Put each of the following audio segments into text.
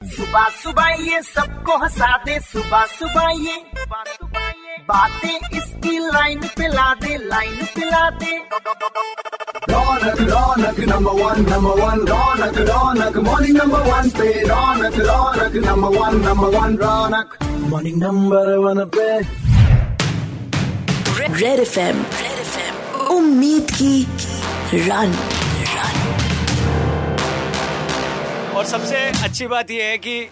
सुबह सुबह ये सबको हंसा दे सुबह सुबह ये बातें इसकी लाइन पे ला दे लाइन पे ला दे Raunak Raunak number one number one Raunak Raunak morning number one पे। Raunak Raunak number one number one Raunak. Morning number one पे। रेड एफ़ एम उम्मीद की रन रन और सबसे अच्छी बात यह है कि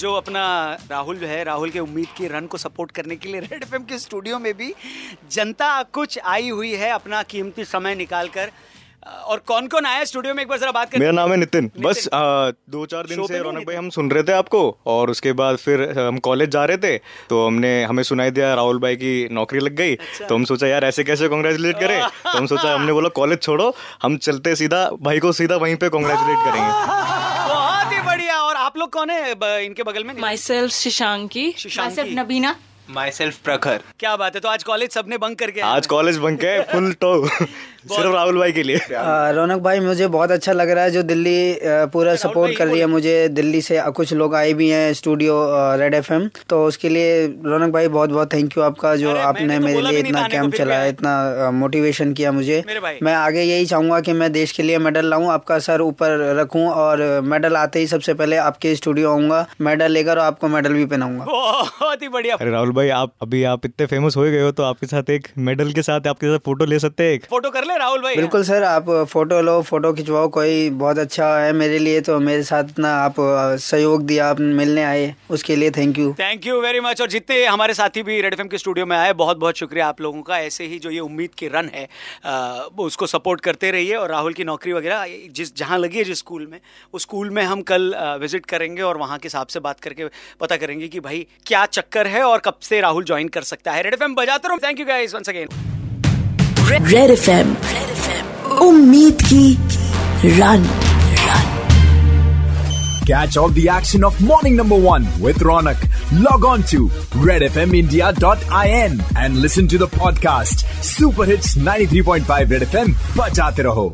जो अपना राहुल जो है राहुल के उम्मीद की रन को सपोर्ट करने के लिए रेड एफ़ के स्टूडियो में भी जनता कुछ आई हुई है अपना कीमती समय निकाल कर और कौन कौन आया स्टूडियो में? एक बार जरा बात करें मेरा नाम है नितिन। बस आ, दो चार दिन से रौनक भाई हम सुन रहे थे आपको और उसके बाद फिर हम कॉलेज जा रहे थे तो हमने हमें सुनाई दिया राहुल भाई की नौकरी लग गई अच्छा। तो हम सोचा यार ऐसे कैसे कॉन्ग्रेचुलेट करें? तो हम सोचा हमने बोला कॉलेज छोड़ो हम चलते सीधा भाई को सीधा वहीं पे कॉन्ग्रेचुलेट करेंगे। लोग कौन है ब- इनके बगल में? Myself Shishanki self Nabina myself Prakhar क्या बात है तो आज कॉलेज सबने बंक करके आज कॉलेज बंक है फुल टो सिर्फ़ राहुल भाई के लिए। रौनक भाई मुझे बहुत अच्छा लग रहा है जो दिल्ली पूरा सपोर्ट कर रही है मुझे। दिल्ली से कुछ लोग आए भी हैं स्टूडियो रेड एफएम तो उसके लिए रौनक भाई बहुत बहुत थैंक यू आपका जो आपने तो मेरे लिए इतना कैंप चलाया इतना मोटिवेशन किया मुझे। मैं आगे यही चाहूँगा कि मैं देश के लिए मेडल लाऊं आपका सर ऊपर रखूँ और मेडल आते ही सबसे पहले आपके स्टूडियो आऊँगा मेडल लेकर और आपको मेडल भी पहनाऊँगा। बहुत ही बढ़िया। अरे राहुल भाई आप अभी आप इतने फ़ेमस हो गए हो तो आपके साथ एक मेडल के साथ आपके साथ फ़ोटो ले सकते हैं एक? फ़ोटो कर ले। राहुल भाई? बिल्कुल सर आप फ़ोटो लो फ़ोटो खिंचवाओ कोई बहुत अच्छा है मेरे लिए तो मेरे साथ इतना आप सहयोग दिया आप मिलने आए उसके लिए thank you thank you very much और जितने हमारे साथी भी रेड एफ़ के स्टूडियो में आए बहुत बहुत शुक्रिया आप लोगों का ऐसे ही जो ये उम्मीद की रन है उसको सपोर्ट करते रहिए और राहुल की नौकरी वगैरह जिस जहाँ लगी है जिस स्कूल में उस स्कूल में हम कल विज़िट करेंगे और वहाँ के साहब से बात करके पता करेंगे कि भाई क्या चक्कर है और कब से राहुल ज्वाइन कर सकता है। रेड एफ़ बजाते रहो। Thank you guys once again red F M उम्मीद की run Catch all the action of morning number one with Ronak. Log on to redfmindia.in and listen to the podcast Super Hits 93.5 Red FM. Bajate raho.